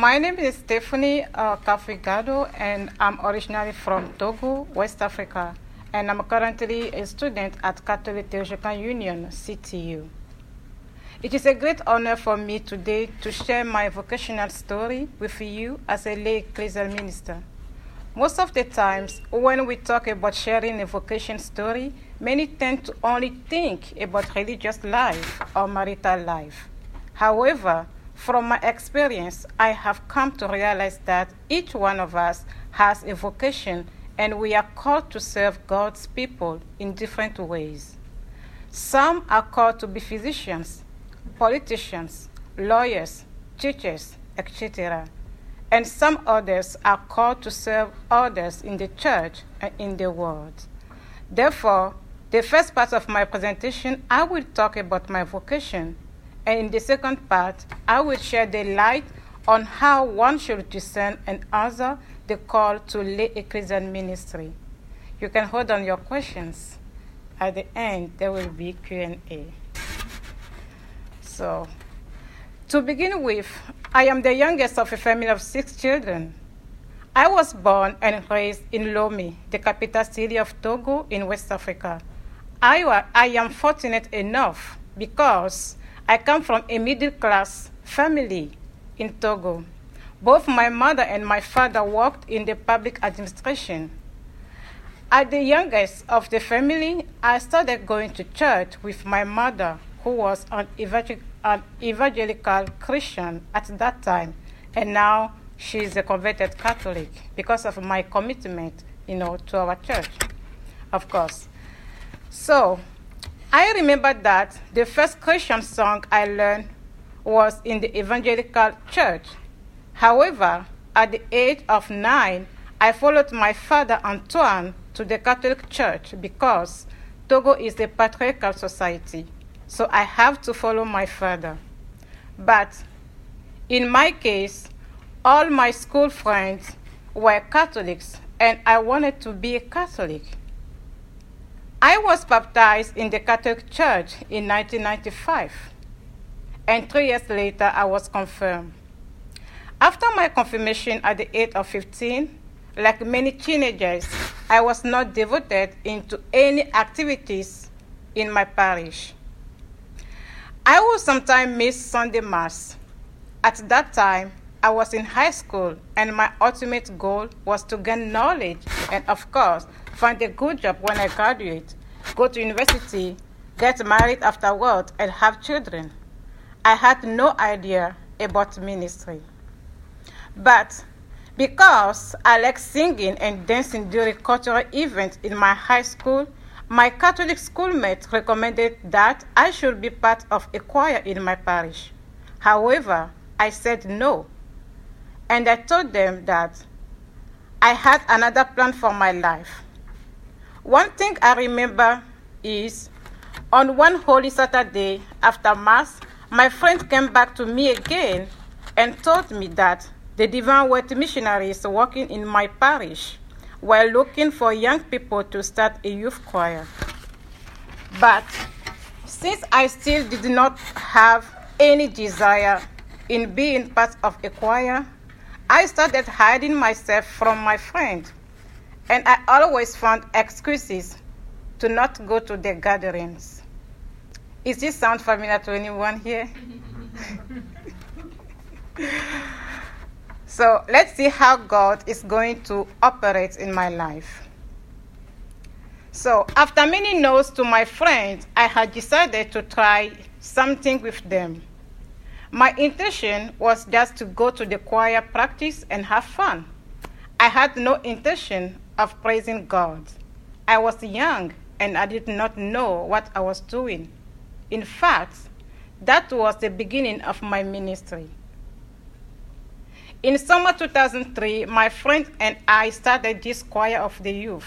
My name is Stephanie uh, Kafigado, and I'm originally from Togo, West Africa, and I'm currently a student at Catholic Theological Union, CTU. It is a great honor for me today to share my vocational story with you as a lay ecclesial minister. Most of the times, when we talk about sharing a vocation story, many tend to only think about religious life or marital life. However, from my experience, I have come to realize that each one of us has a vocation and we are called to serve God's people in different ways. Some are called to be physicians, politicians, lawyers, teachers, etc. And some others are called to serve others in the church and in the world. Therefore, the first part of my presentation, I will talk about my vocation. And in the second part, I will share the light on how one should discern and answer the call to lay Christian ministry. You can hold on your questions. At the end, there will be Q&A. So, to begin with, I am the youngest of a family of six children. I was born and raised in Lomé, the capital city of Togo in West Africa. I, I am fortunate enough because I come from a middle class family in Togo. Both my mother and my father worked in the public administration. As the youngest of the family, I started going to church with my mother, who was an, evangel- an evangelical Christian at that time, and now she is a converted Catholic because of my commitment, you know, to our church, of course. So, I remember that the first Christian song I learned was in the evangelical church. However, at the age of nine, I followed my father Antoine to the Catholic Church because Togo is a patriarchal society, so I have to follow my father. But in my case, all my school friends were Catholics, and I wanted to be a Catholic. I was baptized in the Catholic Church in 1995, and three years later, I was confirmed. After my confirmation at the age of 15, like many teenagers, I was not devoted into any activities in my parish. I would sometimes miss Sunday Mass. At that time, I was in high school, and my ultimate goal was to gain knowledge and, of course, find a good job when I graduate, go to university, get married afterward, and have children. I had no idea about ministry. But because I like singing and dancing during cultural events in my high school, my Catholic schoolmates recommended that I should be part of a choir in my parish. However, I said no. And I told them that I had another plan for my life. One thing I remember is on one Holy Saturday after Mass, my friend came back to me again and told me that the Divine Word missionaries working in my parish were looking for young people to start a youth choir. But since I still did not have any desire in being part of a choir, I started hiding myself from my friend, and I always found excuses to not go to the gatherings. Is this sound familiar to anyone here? so let's see how God is going to operate in my life. So, after many no's to my friends, I had decided to try something with them. My intention was just to go to the choir practice and have fun. I had no intention of praising God. I was young and I did not know what I was doing. In fact, that was the beginning of my ministry. In summer 2003, my friend and I started this choir of the youth,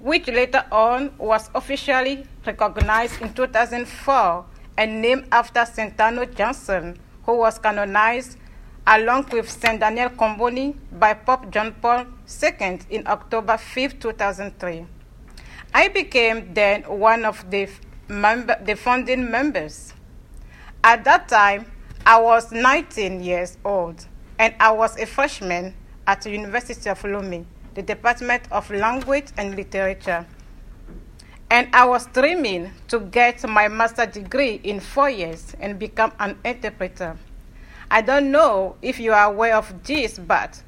which later on was officially recognized in 2004 and named after Saint Arnold Janssen, who was canonized along with Saint Daniel Comboni by Pope John Paul II in October 5, 2003. I became then one of the, member, the founding members. At that time, I was 19 years old, and I was a freshman at the University of Lomé, the Department of Language and Literature. And I was dreaming to get my master's degree in four years and become an interpreter. I don't know if you are aware of this, but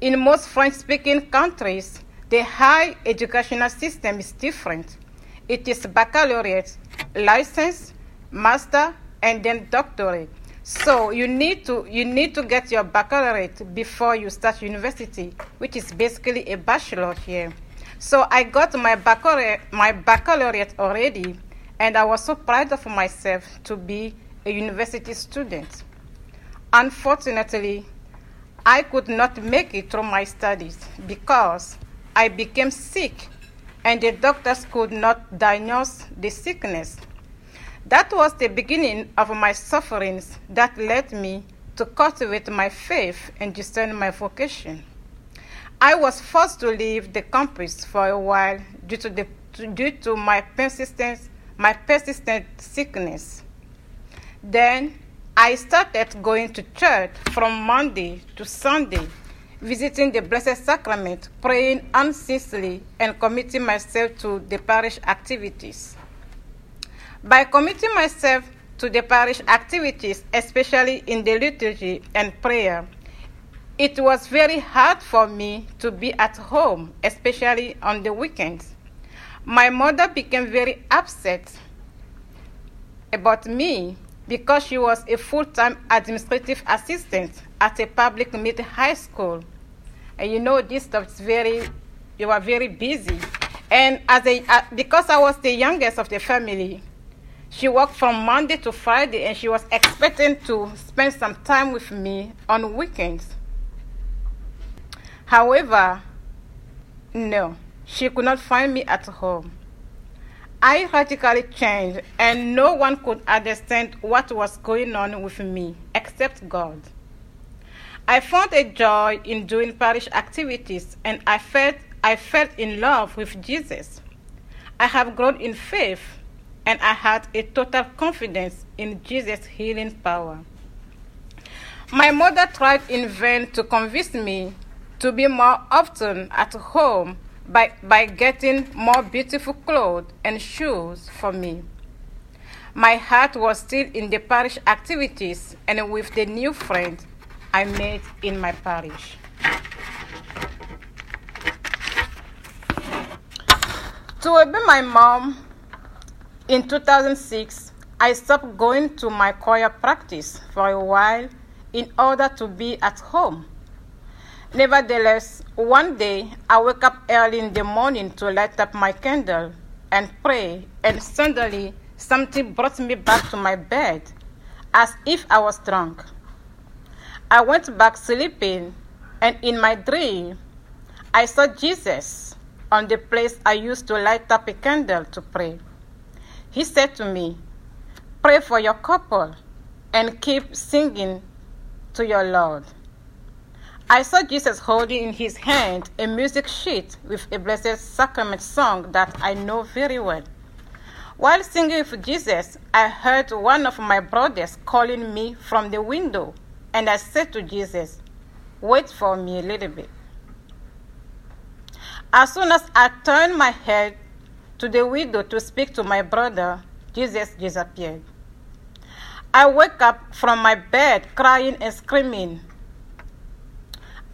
in most French speaking countries, the high educational system is different. It is baccalaureate, license, master, and then doctorate. So you need to you need to get your baccalaureate before you start university, which is basically a bachelor here. So I got my baccalaureate, my baccalaureate already, and I was so proud of myself to be a university student. Unfortunately, I could not make it through my studies because I became sick and the doctors could not diagnose the sickness. That was the beginning of my sufferings that led me to cultivate my faith and discern my vocation. I was forced to leave the campus for a while due to, the, due to my persistent, my persistent sickness. Then I started going to church from Monday to Sunday, visiting the Blessed Sacrament, praying unceasingly, and committing myself to the parish activities. By committing myself to the parish activities, especially in the liturgy and prayer, it was very hard for me to be at home, especially on the weekends. My mother became very upset about me because she was a full time administrative assistant at a public middle high school. And you know, this stuff is very, you are very busy. And as a, uh, because I was the youngest of the family, she worked from Monday to Friday and she was expecting to spend some time with me on weekends. However, no, she could not find me at home. I radically changed, and no one could understand what was going on with me except God. I found a joy in doing parish activities, and I felt, I felt in love with Jesus. I have grown in faith and I had a total confidence in Jesus' healing power. My mother tried in vain to convince me to be more often at home by, by getting more beautiful clothes and shoes for me. My heart was still in the parish activities and with the new friends I made in my parish. To obey my mom, in 2006, I stopped going to my choir practice for a while in order to be at home. Nevertheless, one day I woke up early in the morning to light up my candle and pray, and suddenly something brought me back to my bed as if I was drunk. I went back sleeping, and in my dream, I saw Jesus on the place I used to light up a candle to pray. He said to me, Pray for your couple and keep singing to your Lord. I saw Jesus holding in his hand a music sheet with a Blessed Sacrament song that I know very well. While singing with Jesus, I heard one of my brothers calling me from the window, and I said to Jesus, Wait for me a little bit. As soon as I turned my head to the window to speak to my brother, Jesus disappeared. I woke up from my bed crying and screaming.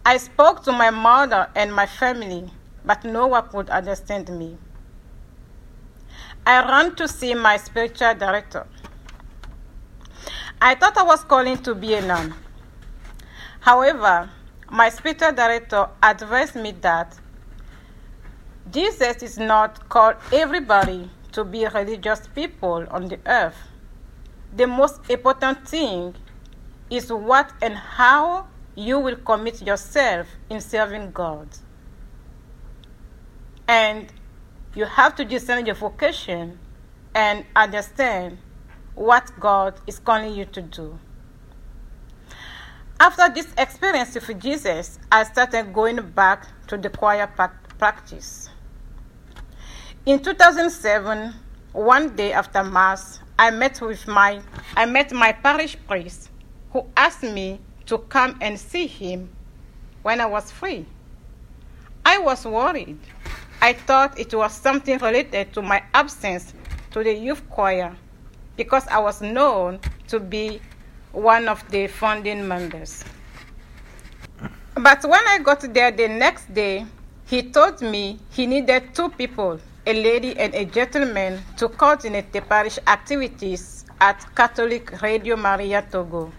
I spoke to my mother and my family, but no one could understand me. I ran to see my spiritual director. I thought I was calling to be a nun. However, my spiritual director advised me that Jesus is not called everybody to be religious people on the earth. The most important thing is what and how you will commit yourself in serving God. And you have to discern your vocation and understand what God is calling you to do. After this experience with Jesus, I started going back to the choir practice. In 2007, one day after Mass, I met with my I met my parish priest who asked me to come and see him when I was free. I was worried. I thought it was something related to my absence to the youth choir because I was known to be one of the founding members. But when I got there the next day, he told me he needed two people, a lady and a gentleman, to coordinate the parish activities at Catholic Radio Maria Togo.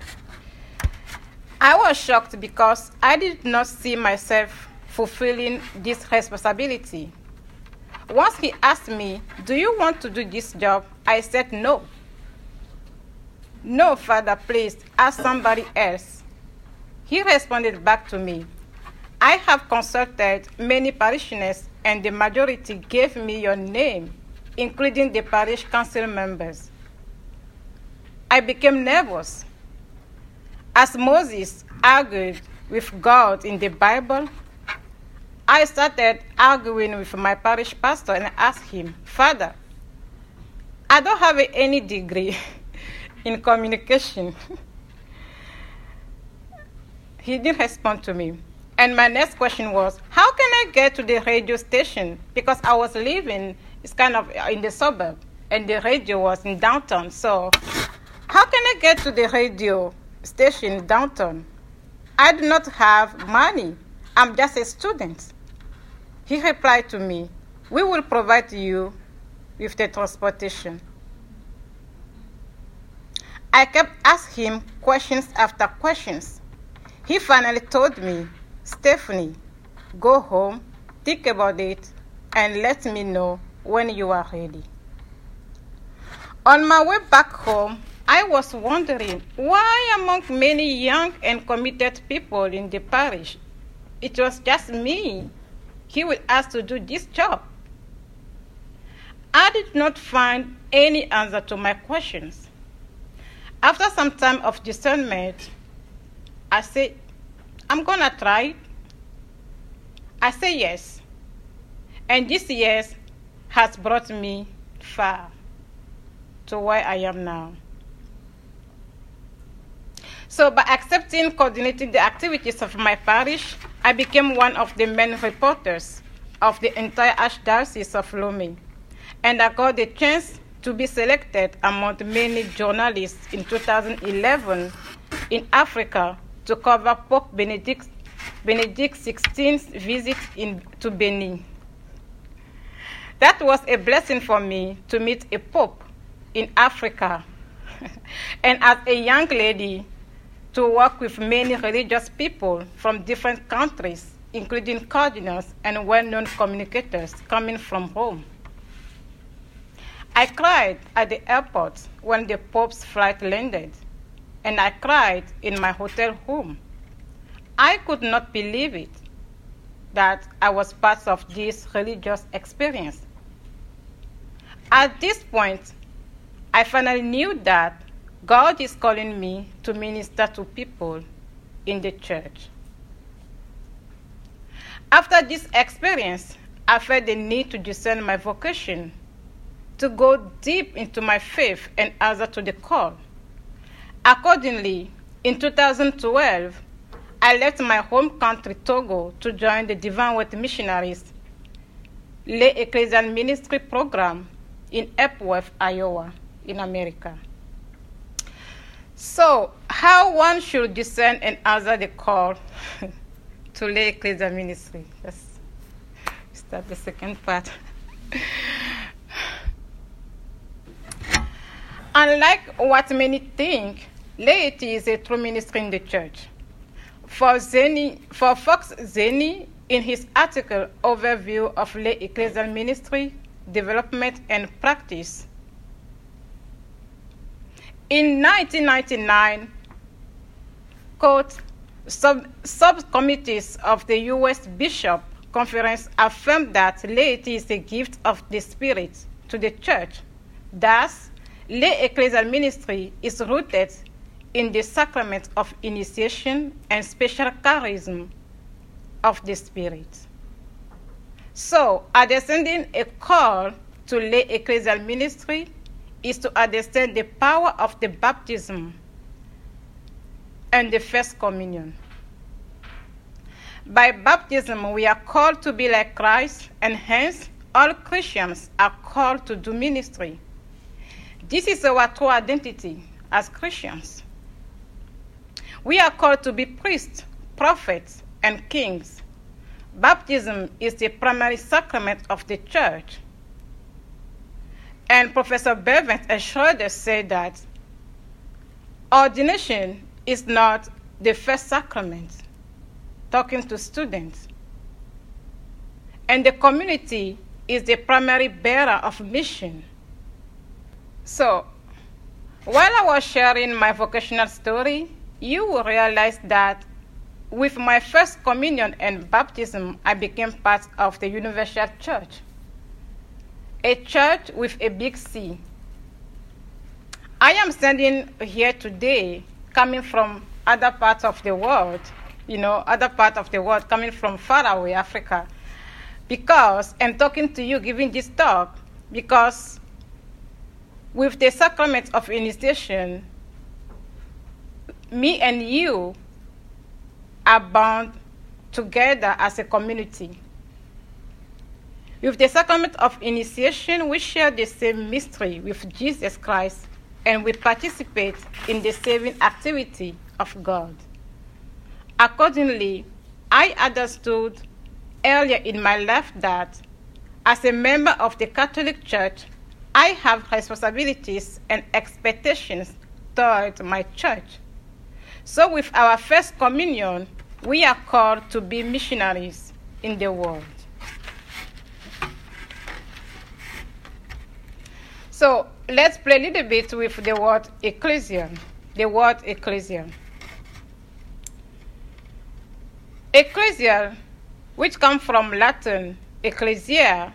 I was shocked because I did not see myself fulfilling this responsibility. Once he asked me, Do you want to do this job? I said no. No, Father, please ask somebody else. He responded back to me, I have consulted many parishioners, and the majority gave me your name, including the parish council members. I became nervous. As Moses argued with God in the Bible, I started arguing with my parish pastor and asked him, Father, I don't have any degree in communication. he didn't respond to me. And my next question was, how can I get to the radio station? Because I was living, it's kind of uh, in the suburb, and the radio was in downtown. So, how can I get to the radio station downtown? I do not have money. I'm just a student. He replied to me, We will provide you with the transportation. I kept asking him questions after questions. He finally told me, Stephanie, go home, think about it, and let me know when you are ready. On my way back home, I was wondering why, among many young and committed people in the parish, it was just me he would ask to do this job. I did not find any answer to my questions. After some time of discernment, I said, I'm gonna try. I say yes. And this yes has brought me far to where I am now. So, by accepting coordinating the activities of my parish, I became one of the main reporters of the entire Archdiocese of Lomé, and I got the chance to be selected among many journalists in 2011 in Africa to cover Pope Benedict, Benedict XVI's visit in, to Benin. That was a blessing for me to meet a Pope in Africa. and as a young lady, to work with many religious people from different countries, including cardinals and well known communicators coming from Rome. I cried at the airport when the Pope's flight landed, and I cried in my hotel room. I could not believe it that I was part of this religious experience. At this point, I finally knew that God is calling me to minister to people in the church. After this experience, I felt the need to discern my vocation, to go deep into my faith and answer to the call. Accordingly, in 2012, I left my home country, Togo, to join the Divine Word Missionaries, Lay Ecclesial Ministry Program in Epworth, Iowa, in America. So, how one should discern and answer the call to lay ecclesial ministry? Let's start the second part. Unlike what many think, laity is a true ministry in the church. For, Zeni, for Fox Zeni, in his article Overview of Lay Ecclesial Ministry, Development and Practice, in 1999, quote, sub- subcommittees of the U.S. Bishop Conference affirmed that laity is a gift of the Spirit to the church. Thus, lay ecclesial ministry is rooted in the sacrament of initiation and special charism of the Spirit. So, understanding a call to lay ecclesial ministry is to understand the power of the baptism and the First Communion. By baptism, we are called to be like Christ, and hence all Christians are called to do ministry. This is our true identity as Christians. We are called to be priests, prophets, and kings. Baptism is the primary sacrament of the church. And Professor Bevans Schroeder said that ordination is not the first sacrament, talking to students. And the community is the primary bearer of mission. So, while I was sharing my vocational story, you will realize that with my first communion and baptism, I became part of the Universal Church, a church with a big C. I am standing here today coming from other parts of the world, you know, other parts of the world, coming from far away Africa, because I'm talking to you, giving this talk, because with the sacrament of initiation, me and you are bound together as a community. With the sacrament of initiation, we share the same mystery with Jesus Christ and we participate in the saving activity of God. Accordingly, I understood earlier in my life that as a member of the Catholic Church, I have responsibilities and expectations toward my church. So, with our first communion, we are called to be missionaries in the world. So, let's play a little bit with the word ecclesia. The word ecclesia. Ecclesia, which comes from Latin ecclesia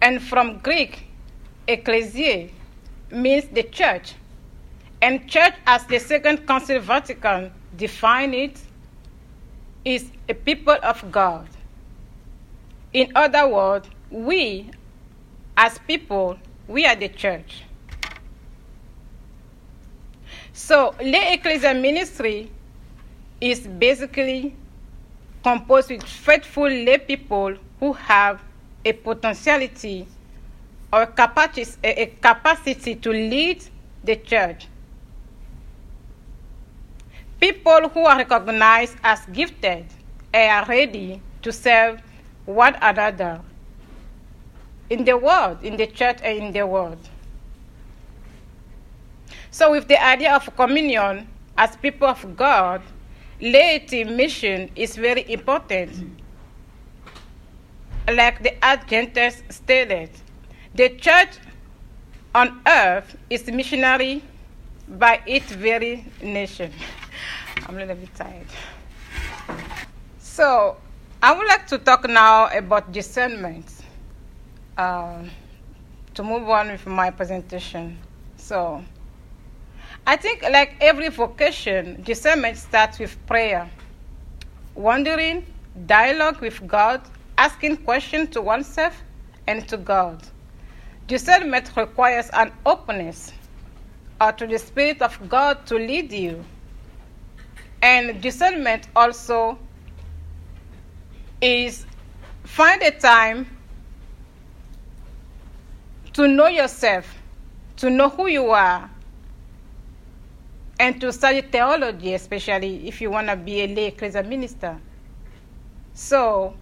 and from Greek ecclesia, means the church. And church, as the Second Council Vatican defined it, is a people of God. In other words, we, as people, we are the church. So, lay ecclesia ministry is basically composed with faithful lay people who have a potentiality or capacity, a capacity to lead the church. People who are recognized as gifted are ready to serve one another in the world, in the church and in the world. So, with the idea of communion as people of God, laity mission is very important. Like the Ad Gentes stated, the church on earth is missionary by its very nation. I'm a little bit tired. So, I would like to talk now about discernment uh, to move on with my presentation. So, I think, like every vocation, discernment starts with prayer, wondering, dialogue with God, asking questions to oneself and to God. Discernment requires an openness uh, to the Spirit of God to lead you. And discernment also is find a time to know yourself, to know who you are, and to study theology, especially if you want to be a lay ecclesial minister. So,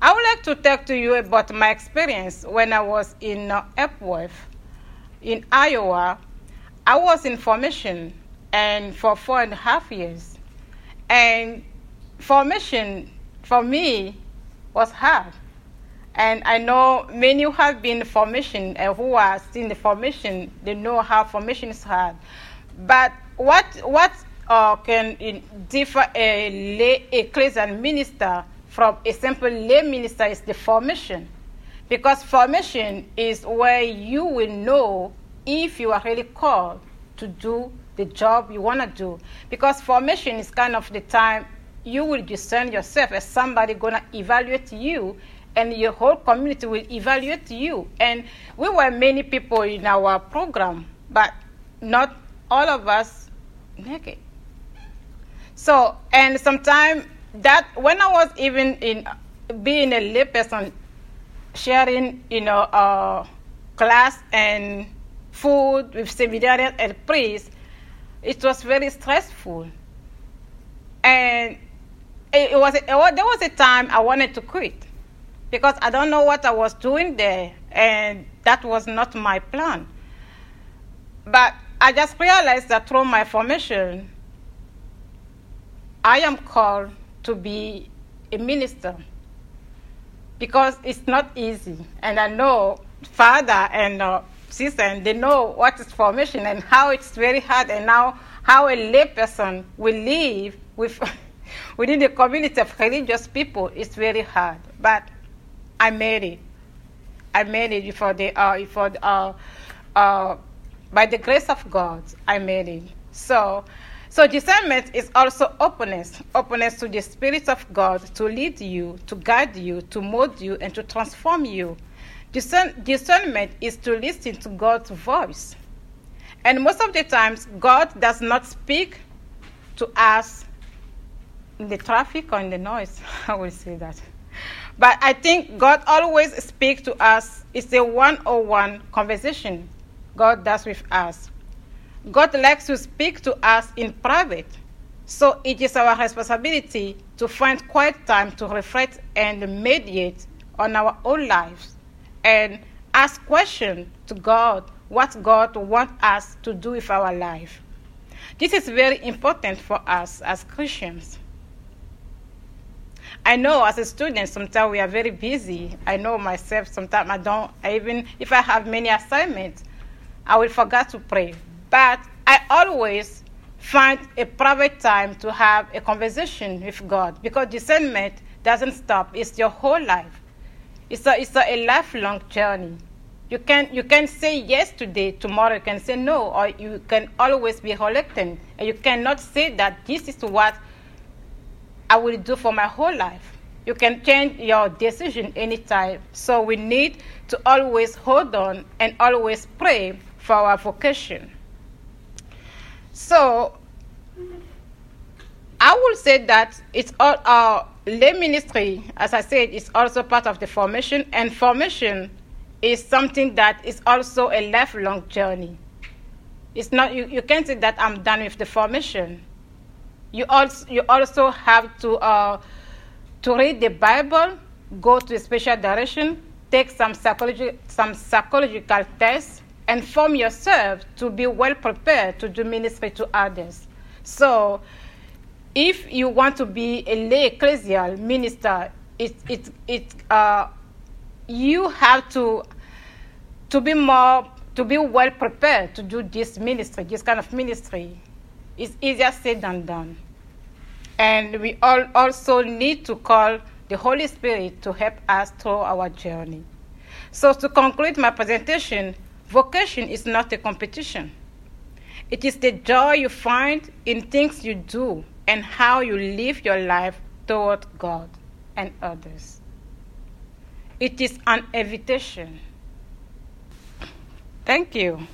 I would like to talk to you about my experience when I was in uh, Epworth, in Iowa. I was in formation and for four and a half years. And formation for me was hard. And I know many who have been formation and who are still in the formation, they know how formation is hard. But what what uh, can differ a lay ecclesial minister from a simple lay minister is the formation. Because formation is where you will know if you are really called to do the job you want to do. Because formation is kind of the time you will discern yourself as somebody going to evaluate you and your whole community will evaluate you. And we were many people in our program, but not all of us make it. So, and sometimes that when I was even in being a layperson, sharing, you know, uh, class and food with seminarians and priests, it was very stressful. And it was, it was, there was a time I wanted to quit because I don't know what I was doing there, and that was not my plan. But I just realized that through my formation, I am called to be a minister because it's not easy. And I know father and uh, sister, and they know what is formation and how it's very hard, and now how a layperson will live with within the community of religious people is very hard. But I made it. I made it for the uh, for the, uh, uh, by the grace of God. I made it. So so discernment is also openness, openness to the Spirit of God to lead you, to guide you, to mold you, and to transform you. Discern- discernment is to listen to God's voice. And most of the times, God does not speak to us in the traffic or in the noise. I will say that. But I think God always speaks to us. It's a one on one conversation God does with us. God likes to speak to us in private. So it is our responsibility to find quiet time to reflect and meditate on our own lives and ask questions to God what God wants us to do with our life. This is very important for us as Christians. I know as a student, sometimes we are very busy. I know myself, sometimes I don't, I even if I have many assignments, I will forget to pray. But I always find a private time to have a conversation with God because discernment doesn't stop. It's your whole life. It's a, it's a, lifelong journey. You can, you can say yes today, tomorrow you can say no, or you can always be reluctant. And you cannot say that this is what I will do for my whole life. You can change your decision anytime. So we need to always hold on and always pray for our vocation. So I will say that it's all our lay ministry, as I said, is also part of the formation, and formation is something that is also a lifelong journey. It's not you, you can't say that I'm done with the formation. You also you also have to uh, to read the Bible, go to a special direction, take some psychology some psychological tests, and form yourself to be well prepared to do ministry to others. So, if you want to be a lay ecclesial minister, it, it, it, uh, you have to, to be more, to be well prepared to do this ministry, this kind of ministry. It's easier said than done. And we all also need to call the Holy Spirit to help us through our journey. So, to conclude my presentation, Vocation is not a competition. It is the joy you find in things you do and how you live your life toward God and others. It is an invitation. Thank you.